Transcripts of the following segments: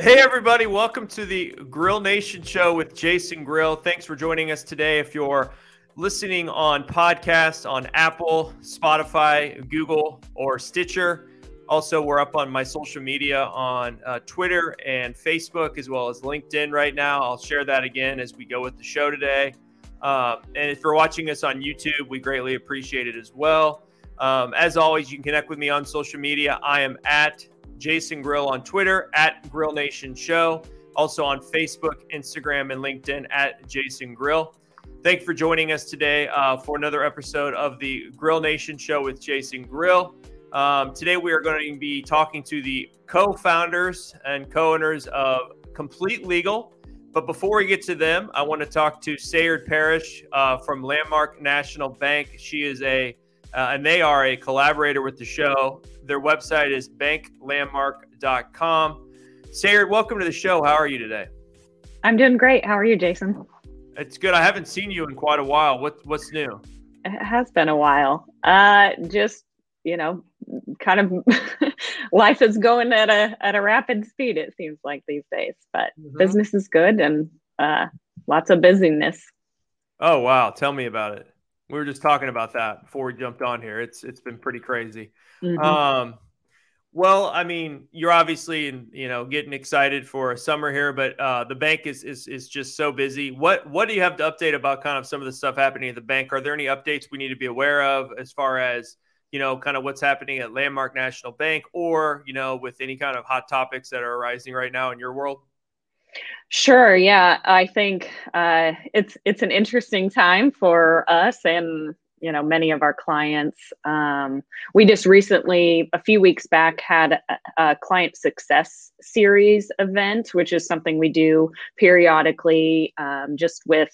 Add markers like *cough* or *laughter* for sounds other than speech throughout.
Hey, everybody, welcome to the Grill Nation show with Jason Grill. Thanks for joining us today. If you're listening on podcasts on Apple, Spotify, Google, or Stitcher, also, we're up on my social media on uh, Twitter and Facebook, as well as LinkedIn right now. I'll share that again as we go with the show today. Um, and if you're watching us on YouTube, we greatly appreciate it as well. Um, as always, you can connect with me on social media. I am at Jason Grill on Twitter, at Grill Nation Show, also on Facebook, Instagram, and LinkedIn at Jason Grill. Thank you for joining us today uh, for another episode of the Grill Nation Show with Jason Grill. Um, today, we are going to be talking to the co founders and co owners of Complete Legal. But before we get to them, I want to talk to Sayard Parrish uh, from Landmark National Bank. She is a uh, and they are a collaborator with the show. Their website is banklandmark.com. Sayard, welcome to the show. How are you today? I'm doing great. How are you, Jason? It's good. I haven't seen you in quite a while. What what's new? It has been a while. Uh, just you know, kind of *laughs* life is going at a at a rapid speed. It seems like these days, but mm-hmm. business is good and uh, lots of busyness. Oh wow! Tell me about it we were just talking about that before we jumped on here. It's it's been pretty crazy. Mm-hmm. Um, well, I mean, you're obviously you know getting excited for a summer here, but uh, the bank is, is is just so busy. What what do you have to update about kind of some of the stuff happening at the bank? Are there any updates we need to be aware of as far as you know, kind of what's happening at Landmark National Bank, or you know, with any kind of hot topics that are arising right now in your world? Sure. Yeah, I think uh, it's it's an interesting time for us and you know many of our clients. Um, we just recently, a few weeks back, had a, a, client success series event, which is something we do periodically, um, just with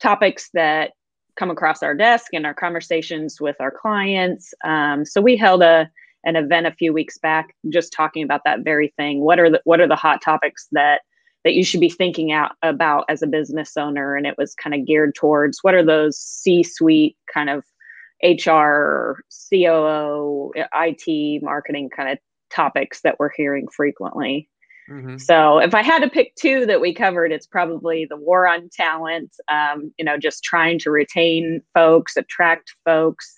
topics that come across our desk in our conversations with our clients. Um, so we held a an event a few weeks back, just talking about that very thing. What are the what are the hot topics that that you should be thinking out about as a business owner and it was kind of geared towards what are those c-suite kind of hr coo it marketing kind of topics that we're hearing frequently mm-hmm. so if i had to pick two that we covered it's probably the war on talent um, you know just trying to retain folks attract folks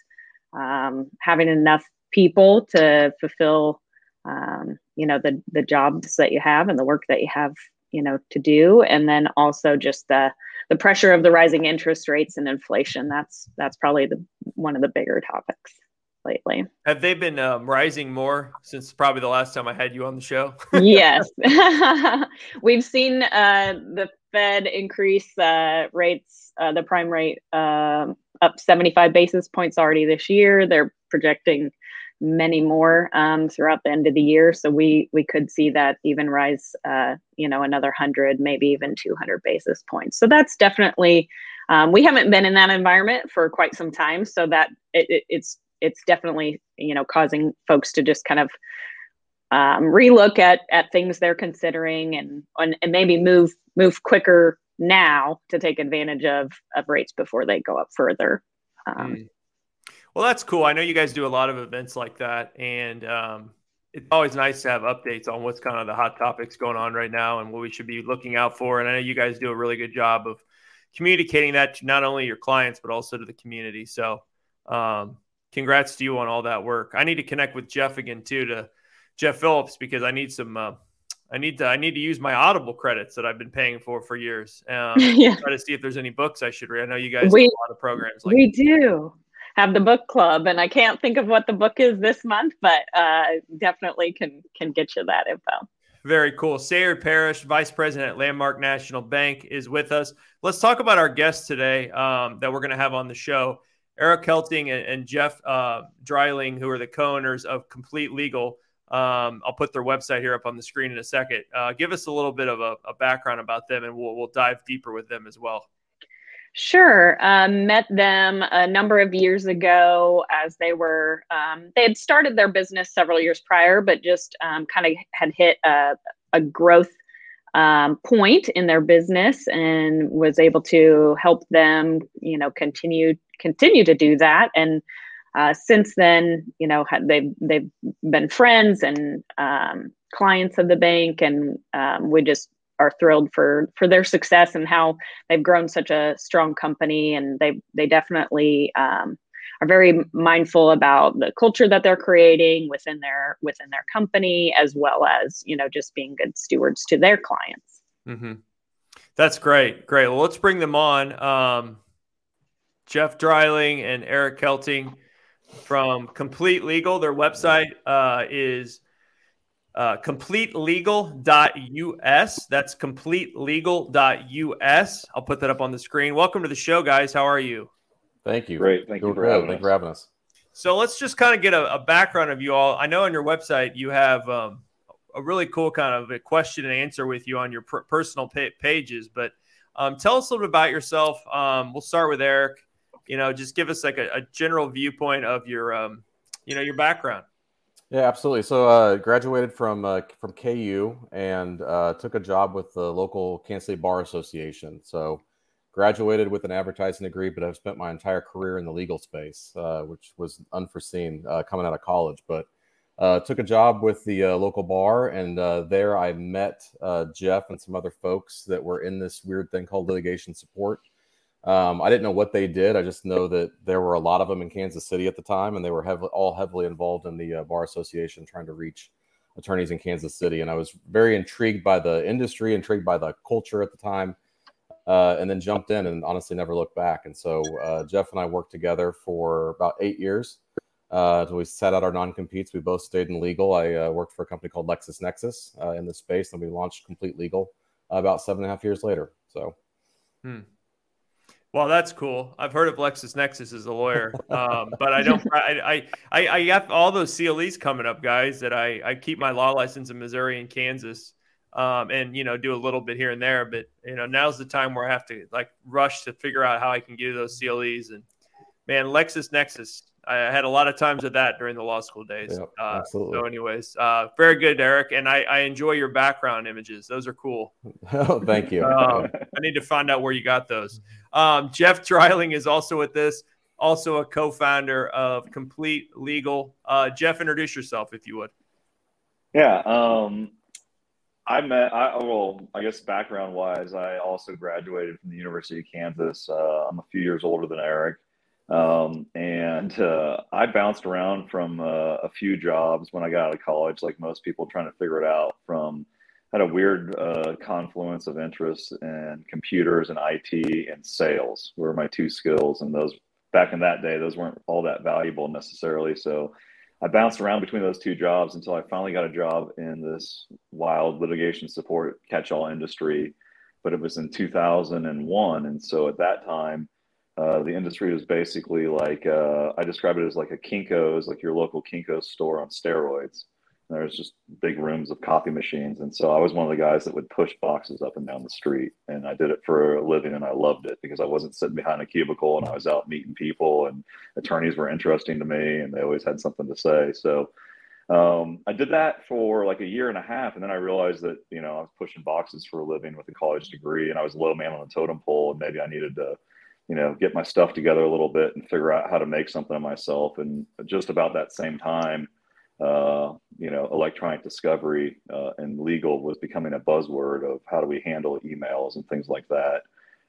um, having enough people to fulfill um, you know the the jobs that you have and the work that you have you know to do. And then also just the the pressure of the rising interest rates and inflation that's that's probably the one of the bigger topics lately. Have they been um, rising more since probably the last time i had you on the show? *laughs* Yes. *laughs* We've seen uh, the fed increase uh, rates uh, the prime rate um, up 75 basis points already this year. They're projecting many more um, throughout the end of the year. So we we could see that even rise, uh, you know, another hundred, maybe even two hundred basis points. So that's definitely um, we haven't been in that environment for quite some time. So that it, it, it's it's definitely you know causing folks to just kind of um, relook at at things they're considering and, and and maybe move move quicker now to take advantage of of rates before they go up further. Um, mm. Well, that's cool. I know you guys do a lot of events like that, and um, it's always nice to have updates on what's kind of the hot topics going on right now and what we should be looking out for. And I know you guys do a really good job of communicating that to not only your clients but also to the community. So, um, congrats to you on all that work. I need to connect with Jeff again too to Jeff Phillips because I need some. Uh, I need to I need to use my Audible credits that I've been paying for for years. Um, *laughs* yeah. Try to see if there's any books I should read. I know you guys we, have a lot of programs. Like we that. do have the book club and i can't think of what the book is this month but uh, definitely can can get you that info. Very cool. Sayard parrish vice president at landmark national bank is with us. Let's talk about our guests today um, that we're going to have on the show. Eric kelting and, and jeff uh, dreiling who are the co-owners of complete legal. Um, I'll put their website here up on the screen in a second. Uh, give us a little bit of a, a background about them, and we'll, we'll dive deeper with them as well. Sure. Um, met them a number of years ago as they were, um, they had started their business several years prior, but just um, kind of had hit a, a growth um, point in their business and was able to help them, you know, continue continue to do that. And uh, since then, you know, they've they've been friends and um, clients of the bank, and um, we just are thrilled for for their success and how they've grown such a strong company, and they they definitely um, are very mindful about the culture that they're creating within their within their company, as well as you know just being good stewards to their clients. Mm-hmm. That's great, great. Well, let's bring them on. Um, Jeff Dreiling and Eric Kelting from Complete Legal. Their website uh, is uh, completelegal.us. That's completelegal.us. I'll put that up on the screen. Welcome to the show, guys. How are you? Thank you. Great. Thank Doing you for having Thank us. for having us. So let's just kind of get a, a, background of you all. I know on your website you have um, a really cool kind of a question and answer with you on your per- personal pa- pages, but um, tell us a little bit about yourself. Um, we'll start with Eric you know, just give us like a, a general viewpoint of your, um, you know, your background. Yeah, absolutely. So, uh, graduated from uh, from KU and uh, took a job with the local Kansas City Bar Association. So, graduated with an advertising degree, but I've spent my entire career in the legal space, uh, which was unforeseen uh, coming out of college. But uh, took a job with the local bar, and there I met Jeff and some other folks that were in this weird thing called litigation support. Um, I didn't know what they did. I just know that there were a lot of them in Kansas City at the time, and they were all heavily involved in the uh, bar association trying to reach attorneys in Kansas City. And I was very intrigued by the industry, intrigued by the culture at the time, uh, and then jumped in and honestly never looked back. And so uh, Jeff and I worked together for about eight years. Uh, we set out our non-competes. We both stayed in legal. I uh, worked for a company called LexisNexis uh, in the space, and we launched Complete Legal about seven and a half years later. So. Hmm. Well, that's cool. I've heard of LexisNexis as a lawyer, um, but I don't. I, I I got all those CLEs coming up, guys. That I I keep my law license in Missouri and Kansas, um, and you know do a little bit here and there. But you know now's the time where I have to like rush to figure out how I can get those CLEs. And man, LexisNexis I had a lot of times of that during the law school days. Yep, uh, absolutely. So, anyways, uh, very good, Eric, and I, I, enjoy your background images. Those are cool. *laughs* oh, thank you. Um, I need to find out where you got those. Um, Jeff Dreiling is also with this, also a co-founder of Complete Legal. Uh, Jeff, introduce yourself if you would. Yeah, um, I met. I well, I guess background wise, I also graduated from the University of Kansas. Uh, I'm a few years older than Eric. Um, and uh, I bounced around from uh, a few jobs when I got out of college, like most people trying to figure it out. From had a weird uh, confluence of interests in computers and IT and sales were my two skills, and those back in that day, those weren't all that valuable necessarily. So I bounced around between those two jobs until I finally got a job in this wild litigation support catch-all industry. But it was in 2001, and so at that time uh, the industry was basically like uh, I describe it as like a Kinko's, like your local Kinko's store on steroids. And there's just big rooms of copy machines, and so I was one of the guys that would push boxes up and down the street, and I did it for a living, and I loved it because I wasn't sitting behind a cubicle, and I was out meeting people, and attorneys were interesting to me, and they always had something to say. So um, I did that for like a year and a half, and then I realized that you know I was pushing boxes for a living with a college degree, and I was a low man on the totem pole, and maybe I needed to you know, get my stuff together a little bit and figure out how to make something of myself. And just about that same time, uh, you know, electronic discovery uh, and legal was becoming a buzzword of how do we handle emails and things like that.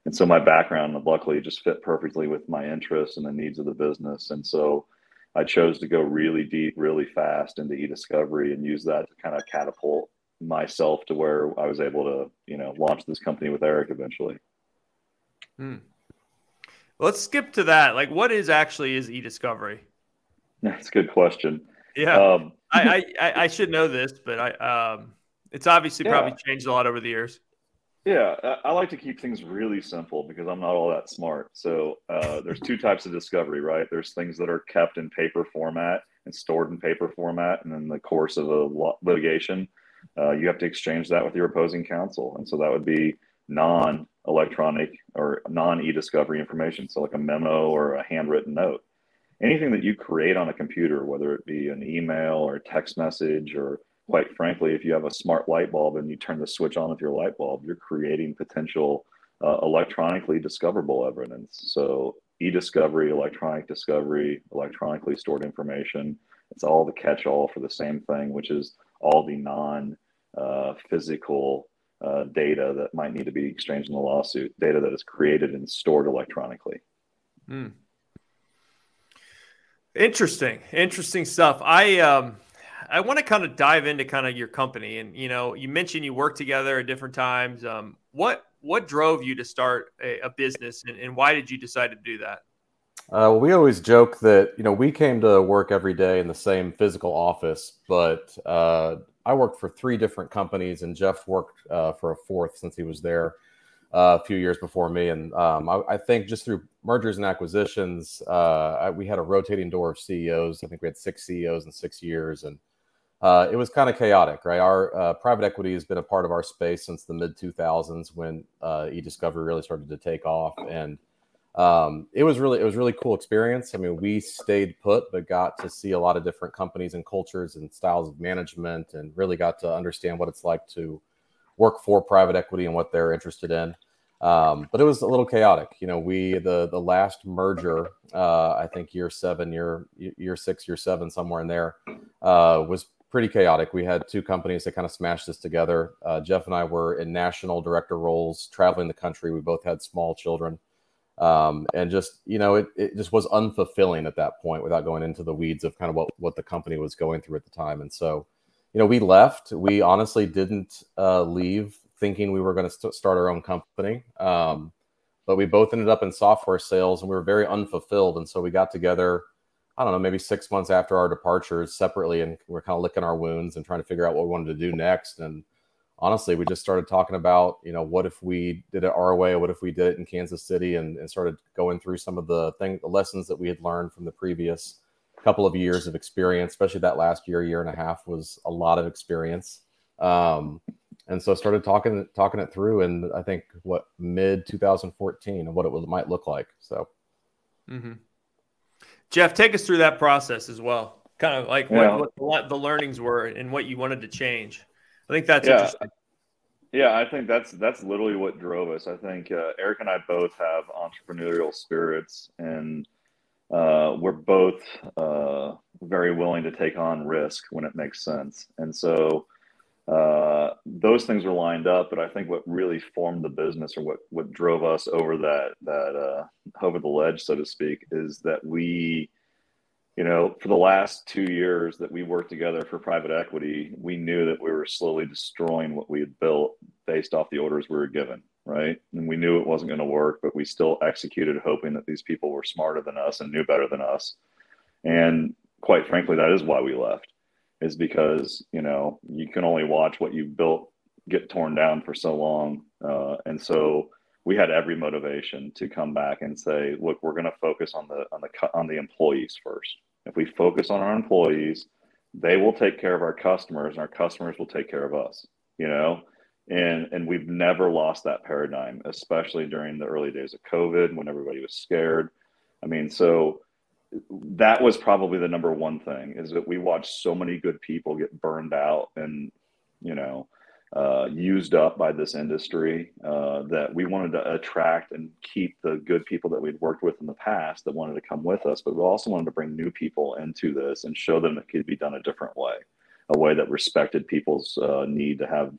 And so my background, luckily, just fit perfectly with my interests and the needs of the business. And so I chose to go really deep, really fast into e-discovery and use that to kind of catapult myself to where I was able to, you know, launch this company with Eric eventually. Hmm. Let's skip to that. Like, what is actually is e-discovery? That's a good question. Yeah, um, I, I I should know this, but I um, it's obviously yeah. probably changed a lot over the years. Yeah, I like to keep things really simple because I'm not all that smart. So uh, there's two types of discovery, right? There's things that are kept in paper format and stored in paper format, and in the course of a litigation, uh, you have to exchange that with your opposing counsel, and so that would be non electronic or non e discovery information. So, like a memo or a handwritten note. Anything that you create on a computer, whether it be an email or a text message, or quite frankly, if you have a smart light bulb and you turn the switch on with your light bulb, you're creating potential uh, electronically discoverable evidence. So, e discovery, electronic discovery, electronically stored information. It's all the catch all for the same thing, which is all the non uh, physical uh, data that might need to be exchanged in the lawsuit, data that is created and stored electronically. Mm. Interesting, interesting stuff. I um, I want to kind of dive into kind of your company, and you know, you mentioned you work together at different times. Um, what what drove you to start a, a business, and, and, why did you decide to do that? Uh, we always joke that you know we came to work every day in the same physical office, but uh, I worked for three different companies, and Jeff worked uh, for a fourth since he was there uh, a few years before me. And um, I, I, think just through mergers and acquisitions, uh, I, we had a rotating door of CEOs. I think we had six CEOs in six years, and uh, it was kind of chaotic, right? Our uh, private equity has been a part of our space since the mid 2000s when uh, e-discovery really started to take off, and um, it was really it was really cool experience. I mean, we stayed put, but got to see a lot of different companies and cultures and styles of management, and really got to understand what it's like to work for private equity and what they're interested in. Um, but it was a little chaotic. You know, we the the last merger, uh, I think year seven, year year six, year seven, somewhere in there, uh, was pretty chaotic. We had two companies that kind of smashed this together. Uh, Jeff and I were in national director roles, traveling the country. We both had small children, um, and just you know, it it just was unfulfilling at that point. Without going into the weeds of kind of what what the company was going through at the time, and so you know, we left. We honestly didn't uh, leave thinking we were going to st- start our own company. Um, but we both ended up in software sales and we were very unfulfilled. And so we got together, I don't know, maybe six months after our departures separately and we are kind of licking our wounds and trying to figure out what we wanted to do next. And honestly, we just started talking about, you know, what if we did it our way? What if we did it in Kansas City and, and started going through some of the thing, the lessons that we had learned from the previous couple of years of experience, especially that last year, year and a half was a lot of experience. Um, and so I started talking talking it through, and I think what mid 2014 and what it was, might look like. So, mm-hmm. Jeff, take us through that process as well. Kind of like yeah. what, what, the learnings were and what you wanted to change. I think that's yeah. interesting. Yeah, I think that's that's literally what drove us. I think uh, Eric and I both have entrepreneurial spirits, and uh, we're both uh, very willing to take on risk when it makes sense. And so uh, those things were lined up. But I think what really formed the business, or what what drove us over that that uh, over the ledge, so to speak, is that we, you know, for the last two years that we worked together for private equity, we knew that we were slowly destroying what we had built based off the orders we were given right? And we knew it wasn't going to work, but we still executed, hoping that these people were smarter than us and knew better than us. And quite frankly, that is why we left, is because you know you can only watch what you built get torn down for so long, uh, and so we had every motivation to come back and say, look, we're going to focus on the on the on the employees first. If we focus on our employees, they will take care of our customers, and our customers will take care of us. You know, and and we've never lost that paradigm especially during the early days of covid when everybody was scared i mean so that was probably the number one thing is that we watched so many good people get burned out and you know uh, used up by this industry uh, that we wanted to attract and keep the good people that we'd worked with in the past that wanted to come with us but we also wanted to bring new people into this and show them it could be done a different way a way that respected people's uh, need to have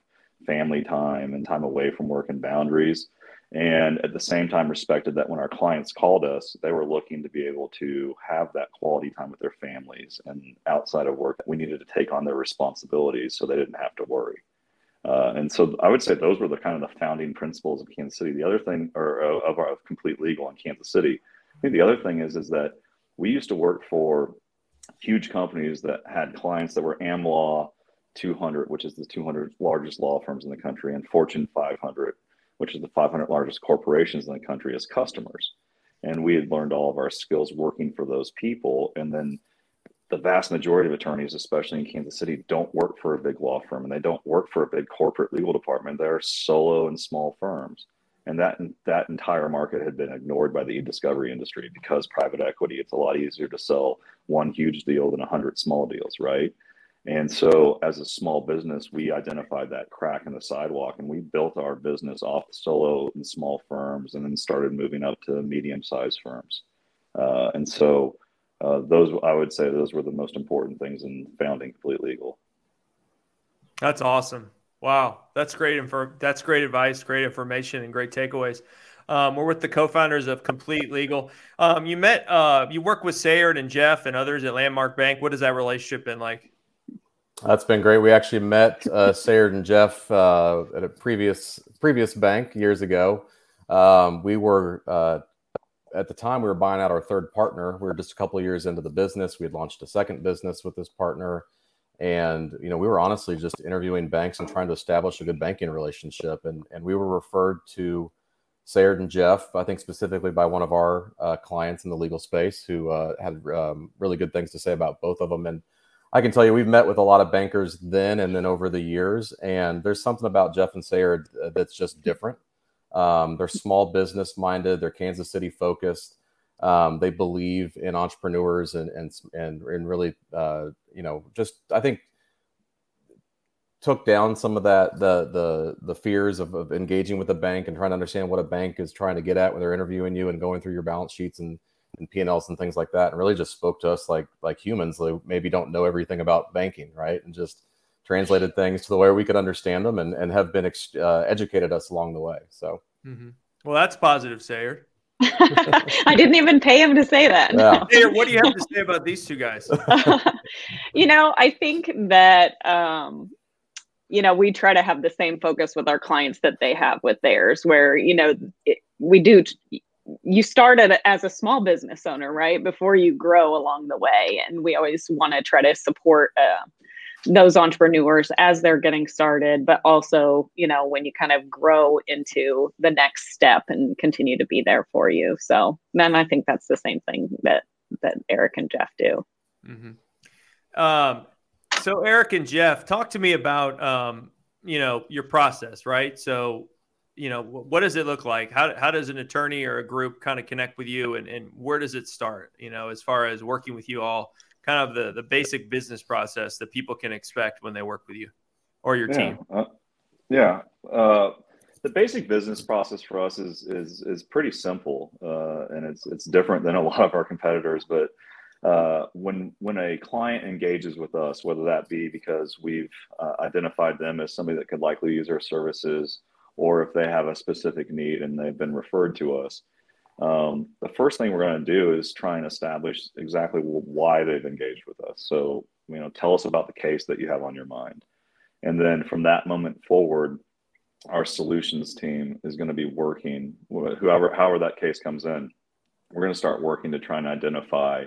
family time and time away from work and boundaries. And at the same time, respected that when our clients called us, they were looking to be able to have that quality time with their families and outside of work, we needed to take on their responsibilities so they didn't have to worry. Uh, and so I would say those were the kind of the founding principles of Kansas City. The other thing, or uh, of, our, of complete legal in Kansas City, I think the other thing is is that we used to work for huge companies that had clients that were AmLaw 200, which is the 200 largest law firms in the country, and Fortune 500, which is the 500 largest corporations in the country, as customers. And we had learned all of our skills working for those people. And then the vast majority of attorneys, especially in Kansas City, don't work for a big law firm and they don't work for a big corporate legal department. They're solo and small firms. And that that entire market had been ignored by the e-discovery industry because private equity, it's a lot easier to sell one huge deal than a hundred small deals, right? And so, as a small business, we identified that crack in the sidewalk and we built our business off solo and small firms and then started moving up to medium sized firms. Uh, and so, uh, those I would say those were the most important things in founding Complete Legal. That's awesome. Wow, that's great info. That's great advice, great information, and great takeaways. Um, we're with the co-founders of Complete Legal. Um, you met, uh, you work with Sayard and Jeff and others at Landmark Bank. What has that relationship been like? That's been great. We actually met uh, Sayard and Jeff uh, at a previous previous bank years ago. Um, we were uh, at the time we were buying out our third partner. We were just a couple years into the business. We had launched a second business with this partner, and you know we were honestly just interviewing banks and trying to establish a good banking relationship. And and we were referred to Sayard and Jeff, I think specifically by one of our uh, clients in the legal space who uh, had um, really good things to say about both of them. And I can tell you, we've met with a lot of bankers then and then over the years, and there's something about Jeff and Sayard uh, that's just different. Um, they're small business minded. They're Kansas City focused. Um, they believe in entrepreneurs and and and, and really, uh, you know, just I think took down some of that the the the fears of, of engaging with a bank and trying to understand what a bank is trying to get at when they're interviewing you and going through your balance sheets and and P&Ls and things like that and really just spoke to us like like humans who maybe don't know everything about banking right and just translated things to the way we could understand them and, and have been ex- uh, educated us along the way so mm-hmm. well that's positive Sayer. *laughs* I didn't even pay him to say that. Yeah. Sayard, what do you have to say about these two guys? *laughs* you know, I think that um, you know we try to have the same focus with our clients that they have with theirs where you know it, we do you started as a small business owner right before you grow along the way and we always want to try to support uh, those entrepreneurs as they're getting started but also you know when you kind of grow into the next step and continue to be there for you so then i think that's the same thing that that eric and jeff do mm-hmm. um, so Eric and Jeff, talk to me about um, you know your process, right? So you know what does it look like? How how does an attorney or a group kind of connect with you, and and where does it start? You know, as far as working with you all, kind of the the basic business process that people can expect when they work with you or your yeah. team. Uh, yeah. Uh, the basic business process for us is is is pretty simple, uh, and it's it's different than a *laughs* lot of our competitors, but uh, when when a client engages with us, whether that be because we've uh, identified them as somebody that could likely use our services, or if they have a specific need and they've been referred to us, um, the first thing we're going to do is try and establish exactly why they've engaged with us. So you know, tell us about the case that you have on your mind, and then from that moment forward, our solutions team is going to be working whoever however that case comes in. We're going to start working to try and identify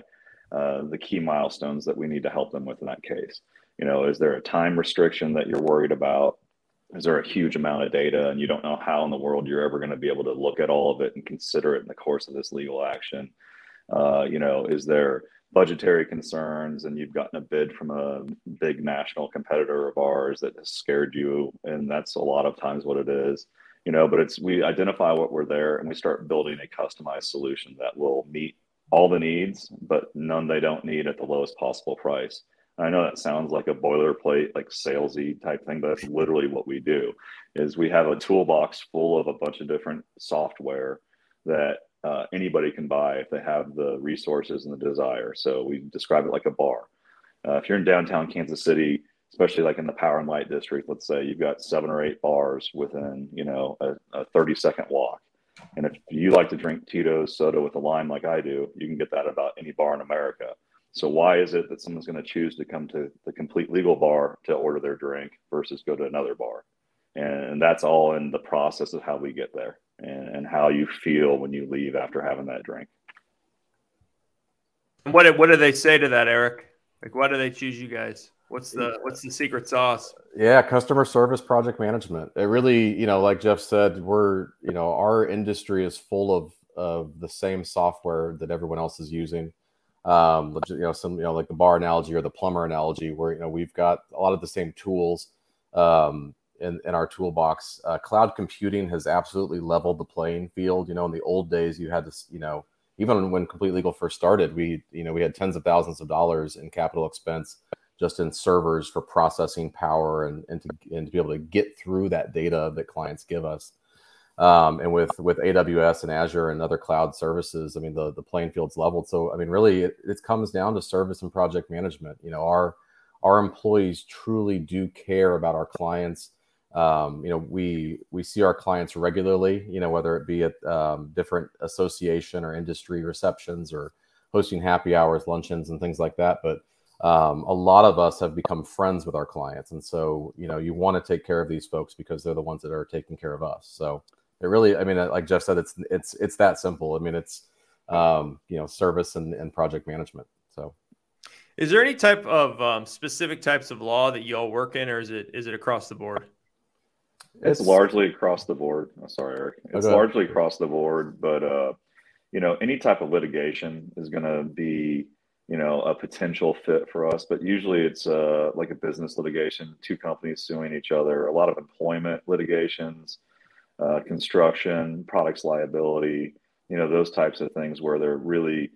uh, the key milestones that we need to help them with in that case. You know, is there a time restriction that you're worried about? Is there a huge amount of data and you don't know how in the world you're ever going to be able to look at all of it and consider it in the course of this legal action? Uh, you know, is there budgetary concerns and you've gotten a bid from a big national competitor of ours that has scared you? And that's a lot of times what it is you know but it's we identify what we're there and we start building a customized solution that will meet all the needs, but none they don't need at the lowest possible price. I know that sounds like a boilerplate, like salesy type thing, but that's *laughs* literally what we do. Is we have a toolbox full of a bunch of different software that uh, anybody can buy if they have the resources and the desire. So we describe it like a bar. Uh, if you're in downtown Kansas City, especially like in the Power and Light district, let's say you've got seven or eight bars within you know a, a 30 second walk and if you like to drink Tito's soda with a lime like I do, you can get that about any bar in America. So why is it that someone's going to choose to come to the complete legal bar to order their drink versus go to another bar? And that's all in the process of how we get there and, and how you feel when you leave after having that drink. What what do they say to that, Eric? Like, why do they choose you guys? What's the what's the secret sauce? Yeah, customer service project management. It really, you know, like Jeff said, we're, you know, our industry is full of of the same software that everyone else is using. Um, you know, some, you know, like the bar analogy or the plumber analogy, where you know we've got a lot of the same tools um, in in our toolbox. Uh, cloud computing has absolutely leveled the playing field. You know, in the old days, you had to, you know, even when Complete Legal first started, we, you know, we had tens of thousands of dollars in capital expense just in servers for processing power and, and, to, and to be able to get through that data that clients give us. Um, and with with AWS and Azure and other cloud services, I mean the the playing field's leveled. So I mean, really, it, it comes down to service and project management. You know, our our employees truly do care about our clients. Um, you know, we we see our clients regularly. You know, whether it be at um, different association or industry receptions or hosting happy hours, luncheons, and things like that. But um, a lot of us have become friends with our clients, and so you know, you want to take care of these folks because they're the ones that are taking care of us. So it really, I mean, like Jeff said, it's it's it's that simple. I mean, it's um, you know, service and, and project management. So. Is there any type of um, specific types of law that you all work in, or is it is it across the board? It's, it's largely across the board. Oh, sorry, Eric. It's okay. largely across the board, but uh, you know, any type of litigation is going to be you know a potential fit for us. But usually, it's uh, like a business litigation, two companies suing each other, a lot of employment litigations, uh, construction, products liability, you know, those types of things where they're really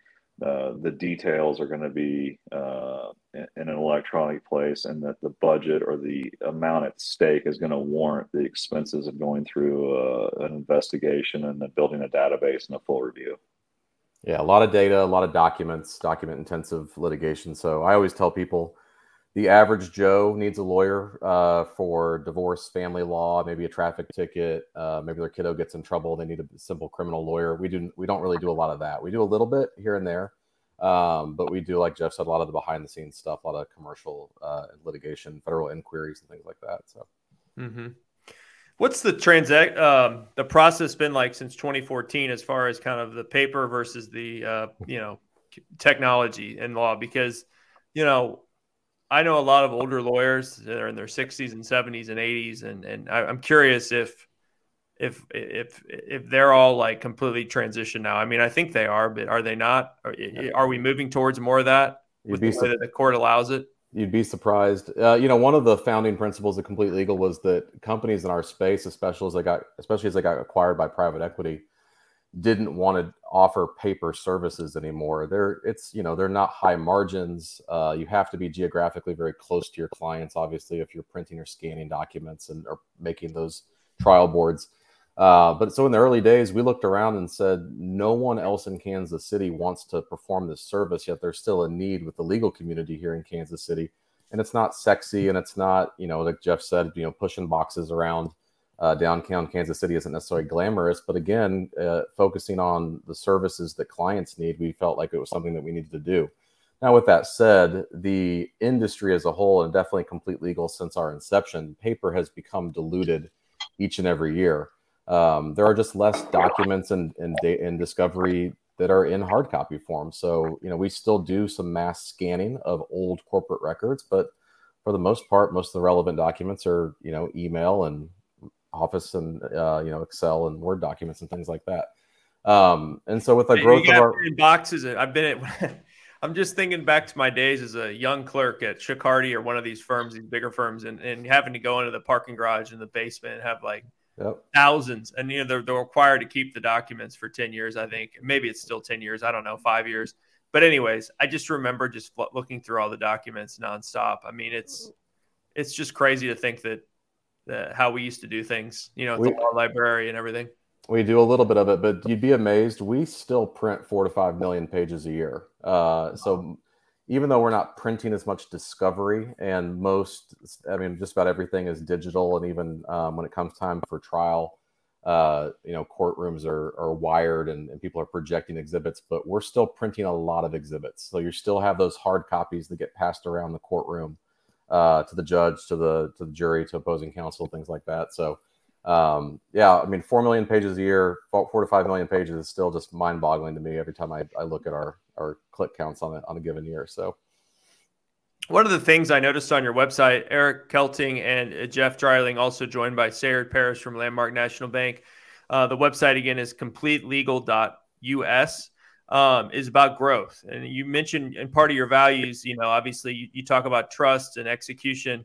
uh, the details are going to be uh, in an electronic place and that the budget or the amount at stake is going to warrant the expenses of going through uh, an investigation and then building a database and a full review. Yeah, a lot of data, a lot of documents, document intensive litigation. So I always tell people the average Joe needs a lawyer uh, for divorce, family law, maybe a traffic ticket, uh, maybe their kiddo gets in trouble. They need a simple criminal lawyer. We do we don't really do a lot of that. We do a little bit here and there, um, but we do, like Jeff said, a lot of the behind the scenes stuff, a lot of commercial uh, litigation, federal inquiries, and things like that. So, mm-hmm. what's the transact um, the process been like since 2014 as far as kind of the paper versus the uh, you know technology and law? Because you know I know a lot of older lawyers that are in their 60s and 70s and 80s, and and I, am curious if if if if they're all like completely transitioned now. I mean, I think they are, but are they not? Are, are we moving towards more of that with the way that the court allows it? You'd be surprised. Uh, you know, one of the founding principles of Complete Legal was that companies in our space, especially as they got, especially as they got acquired by private equity, didn't want to offer paper services anymore. They're it's you know they're not high margins. Uh, you have to be geographically very close to your clients, obviously, if you're printing or scanning documents and or making those trial boards. Uh, but so in the early days, we looked around and said no one else in Kansas City wants to perform this service. Yet there's still a need with the legal community here in Kansas City, and it's not sexy and it's not you know like Jeff said, you know pushing boxes around uh, downtown Kansas City isn't necessarily glamorous, but again, uh, focusing on the services that clients need, we felt like it was something that we needed to do. Now, with that said, the industry as a whole, and definitely complete legal since our inception, paper has become diluted each and every year. Um, there are just less documents and, and, and discovery that are in hard copy form. So, you know, we still do some mass scanning of old corporate records, but for the most part, most of the relevant documents are, you know, email and Office and uh, you know Excel and Word documents and things like that. Um, and so with the growth of our boxes, I've been at. *laughs* I'm just thinking back to my days as a young clerk at Chicardi or one of these firms, these bigger firms, and, and having to go into the parking garage in the basement and have like yep. thousands. And you know they're, they're required to keep the documents for ten years. I think maybe it's still ten years. I don't know, five years. But anyways, I just remember just looking through all the documents nonstop. I mean, it's it's just crazy to think that the, how we used to do things, you know, we, the law library and everything. We do a little bit of it, but you'd be amazed. We still print four to five million pages a year. Uh, so even though we're not printing as much discovery and most, I mean, just about everything is digital, and even um, when it comes time for trial, uh, you know, courtrooms are, are wired and, and people are projecting exhibits, but we're still printing a lot of exhibits. So you still have those hard copies that get passed around the courtroom uh, to the judge, to the to the jury, to opposing counsel, things like that. So, um, yeah, I mean, four million pages a year, four, to five million pages is still just mind boggling to me every time I, I look at our our click counts on it on a given year. So. One of the things I noticed on your website, Eric Kelting and uh, Jeff Dreiling, also joined by Sayard Parrish from Landmark National Bank. Uh, the website again is completelegal.us um, is about growth. And you mentioned in part of your values, you know, obviously you, you talk about trust and execution,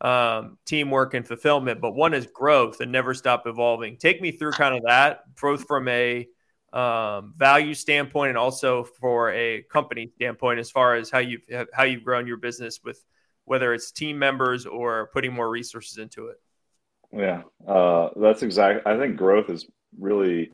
um, teamwork and fulfillment, but one is growth and never stop evolving. Take me through kind of that, both from a um, value standpoint and also for a company standpoint, as far as how you've how you've grown your business with whether it's team members or putting more resources into it. Yeah, uh, that's exactly. I think growth is really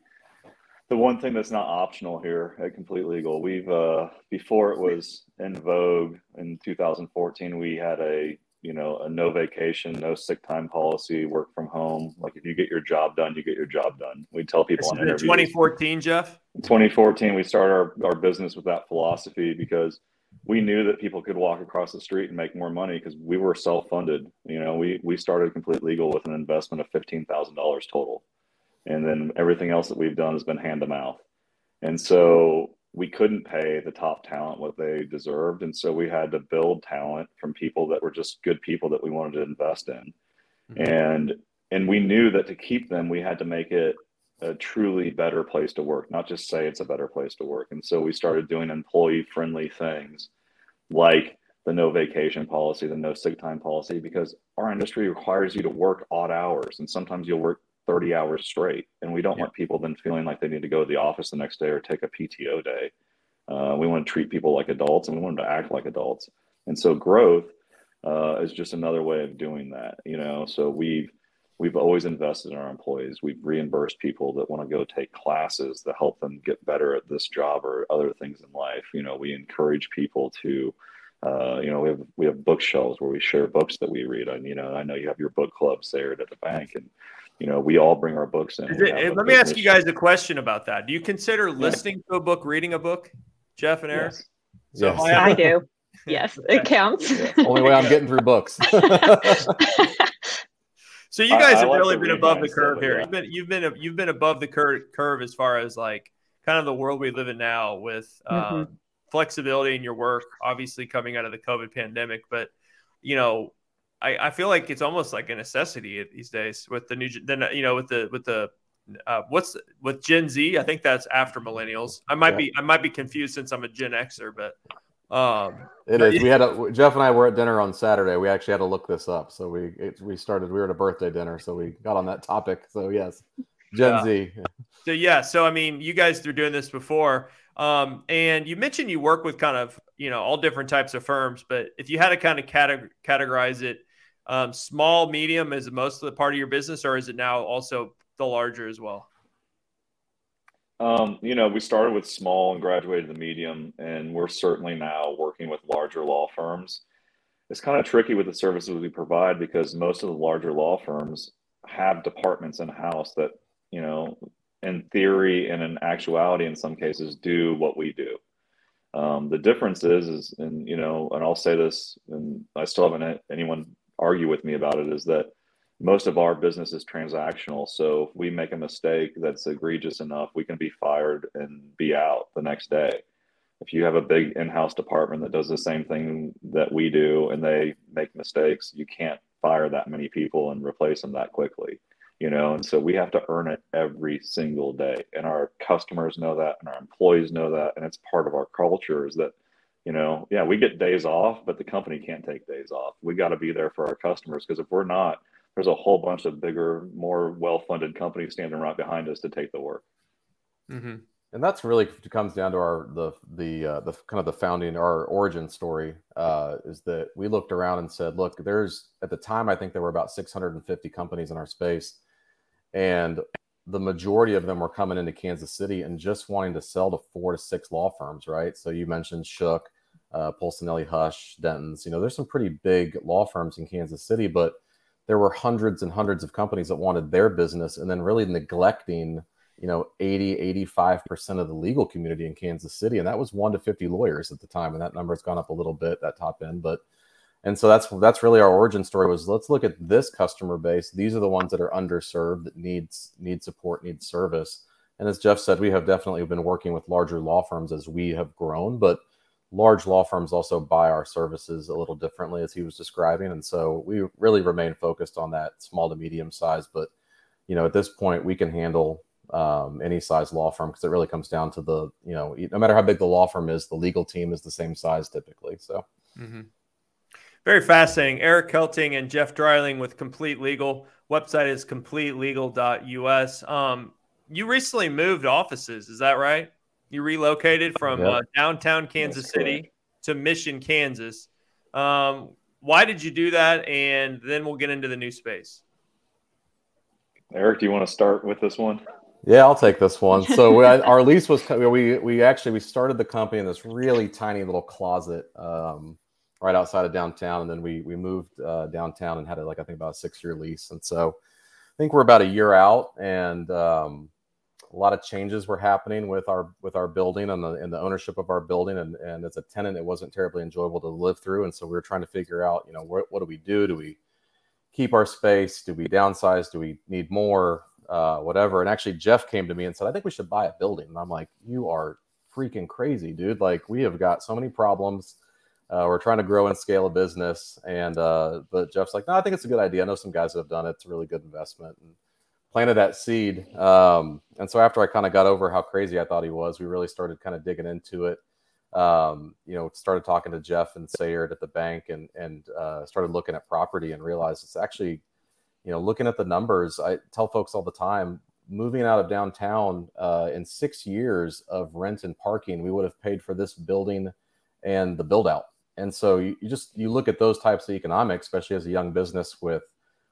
the one thing that's not optional here at Complete Legal, we've uh, before it was in vogue in 2014, we had a you know a no vacation, no sick time policy, work from home. Like if you get your job done, you get your job done. We tell people in 2014, Jeff. 2014, we started our, our business with that philosophy because we knew that people could walk across the street and make more money because we were self-funded. You know, we we started Complete Legal with an investment of fifteen thousand dollars total and then everything else that we've done has been hand to mouth. And so we couldn't pay the top talent what they deserved, and so we had to build talent from people that were just good people that we wanted to invest in, mm-hmm. and and we knew that to keep them, we had to make it a truly better place to work, not just say it's a better place to work. And so we started doing employee friendly things like the no vacation policy, the no sick time policy, because our industry requires you to work odd hours. And sometimes you'll work 30 hours straight. And we don't yeah. want people then feeling like they need to go to the office the next day or take a PTO day. Uh, we want to treat people like adults and we want them to act like adults. And so growth uh, is just another way of doing that, you know. So we've we've always invested in our employees. We've reimbursed people that want to go take classes that help them get better at this job or other things in life. You know, we encourage people to uh, you know, we have we have bookshelves where we share books that we read. And you know, I know you have your book clubs there at the bank, and you know, we all bring our books in. It, let me ask you guys a question about that. Do you consider listening to a book, reading a book, Jeff and Eric? Yes. So yes. I do. *laughs* Yes, it counts. Yeah. *laughs* Only way I'm getting through books. *laughs* so you guys I, have I really been above the curve here. Yeah. You've been you've been you've been above the cur- curve as far as like kind of the world we live in now with uh, mm-hmm. flexibility in your work. Obviously, coming out of the COVID pandemic, but you know I, I feel like it's almost like a necessity these days with the new then you know with the with the uh, what's with Gen Z? I think that's after millennials. I might yeah. be I might be confused since I'm a Gen Xer, but um, it is. We had a Jeff and I were at dinner on Saturday. We actually had to look this up. So we it, we started. We were at a birthday dinner, so we got on that topic. So yes, Gen yeah. Z. So yeah. So I mean, you guys are doing this before, um, and you mentioned you work with kind of you know all different types of firms. But if you had to kind of categorize it um, small, medium is most of the part of your business, or is it now also the larger as well? Um, you know, we started with small and graduated to medium, and we're certainly now working with larger law firms. It's kind of tricky with the services we provide because most of the larger law firms have departments in house that, you know, in theory and in actuality, in some cases, do what we do. Um, the difference is, is, and you know, and I'll say this, and I still haven't anyone argue with me about it is that most of our business is transactional. So if we make a mistake that's egregious enough, we can be fired and be out the next day. If you have a big in-house department that does the same thing that we do and they make mistakes, you can't fire that many people and replace them that quickly. You know, and so we have to earn it every single day. And our customers know that and our employees know that. And it's part of our culture is that you know, yeah, we get days off, but the company can't take days off. We got to be there for our customers because if we're not, there's a whole bunch of bigger, more well-funded companies standing right behind us to take the work. Mm-hmm. And that's really comes down to our the the uh, the kind of the founding our origin story uh, is that we looked around and said, look, there's at the time I think there were about 650 companies in our space, and the majority of them were coming into Kansas City and just wanting to sell to four to six law firms, right? So you mentioned Shook, uh, Husch, Dentons. You know, there's some pretty big law firms in Kansas City, but there were hundreds and hundreds of companies that wanted their business and then really neglecting, you know, 80, 85% of the legal community in Kansas City. And that was one to 50 lawyers at the time. And that number has gone up a little bit, that top end. But, and so that's, that's really our origin story was let's look at this customer base. These are the ones that are underserved that needs, need support, need service. And as Jeff said, we have definitely been working with larger law firms as we have grown, but large law firms also buy our services a little differently as he was describing. And so we really remain focused on that small to medium size but you know at this point we can handle um, any size law firm because it really comes down to the you know no matter how big the law firm is the legal team is the same size typically so. Mm-hmm. very fascinating. Eric kelting and jeff Dreiling with complete legal. Website is completelegal.us um, you recently moved offices is that right you relocated from yep. uh, downtown Kansas That's City correct. to Mission, Kansas. Um, why did you do that? And then we'll get into the new space. Eric, do you want to start with this one? Yeah, I'll take this one. So we, our lease was we we actually we started the company in this really tiny little closet um, right outside of downtown, and then we we moved uh, downtown and had a, like I think about a six year lease, and so I think we're about a year out, and um, a lot of changes were happening with our with our building and the and the ownership of our building, and and as a tenant, it wasn't terribly enjoyable to live through, and so we were trying to figure out, you know, what what do we do? Do we keep our space? Do we downsize? Do we need more? Uh, whatever. And actually, Jeff came to me and said, I think we should buy a building. And I'm like, you are freaking crazy, dude. Like, we have got so many problems. Uh, we're trying to grow and scale a business. And, uh, but Jeff's like, no, I think it's a good idea. I know some guys that have done it. It's a really good investment. And planted that seed. Um, and so after I kind of got over how crazy I thought he was, we really started kind of digging into it. Um, you know, started talking to Jeff and Sarah at the bank and, and uh, started looking at property and realized it's actually you know, looking at the numbers, I tell folks all the time, moving out of downtown uh, in six years of rent and parking, we would have paid for this building and the build out. And so you, you just you look at those types of economics, especially as a young business with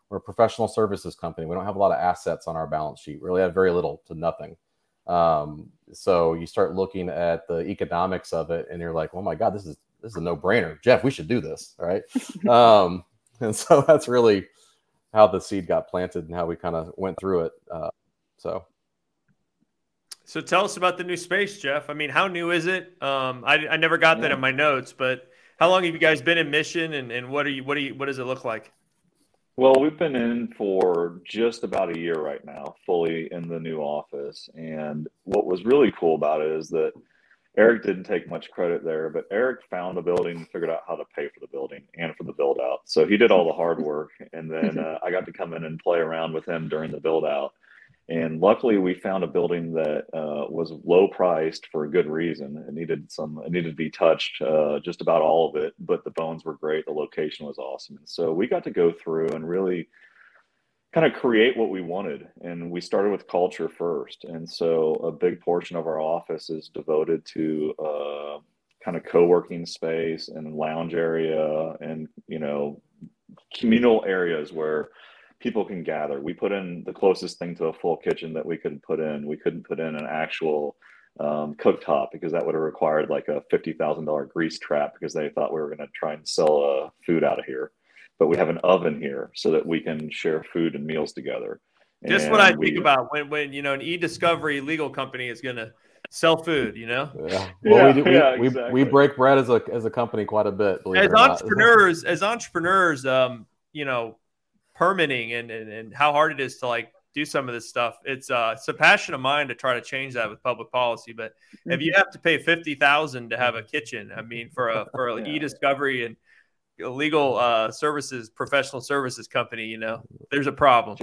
we're a professional services company. We don't have a lot of assets on our balance sheet. We really have very little to nothing. Um, so you start looking at the economics of it, and you're like, "Oh my God, this is this is a no brainer, Jeff. We should do this, right?" *laughs* um, and so *laughs* that's really how the seed got planted and how we kind of went through it. Uh, so. So tell us about the new space, Jeff. I mean, how new is it? Um, I, I never got that in my notes, but how long have you guys been in mission, and, and what are you what do you what does it look like? Well, we've been in for just about a year right now, fully in the new office. And what was really cool about it is that Eric didn't take much credit there, but Eric found the building and figured out how to pay for the building and for the build out. So he did all the hard work. And then *laughs* uh, I got to come in and play around with him during the build out. And luckily, we found a building that uh, was low priced for a good reason. It needed some, it needed to be touched, uh, just about all of it. But the bones were great. The location was awesome. And so we got to go through and really kind of create what we wanted. And we started with culture first. And so a big portion of our office is devoted to uh, kind of co-working space and lounge area and, you know, communal areas where people can gather. We put in the closest thing to a full kitchen that we could put in. We couldn't put in an actual um, cooktop because that would have required like a $50,000 grease trap because they thought we were going to try and sell uh, food out of here but we have an oven here so that we can share food and meals together. Just and what I we, think about when, when you know an e-discovery legal company is going to sell food. You know. Yeah. Well, yeah, we, we, yeah, we, exactly. we, break bread as a as a company quite a bit. As entrepreneurs, as entrepreneurs, um, you know, permitting and, and and how hard it is to like do some of this stuff. It's uh it's a passion of mine to try to change that with public policy. But if you have to pay fifty thousand to have a kitchen, I mean, for a for a *laughs* yeah. e-discovery and legal uh, services, professional services company, you know, there's a problem.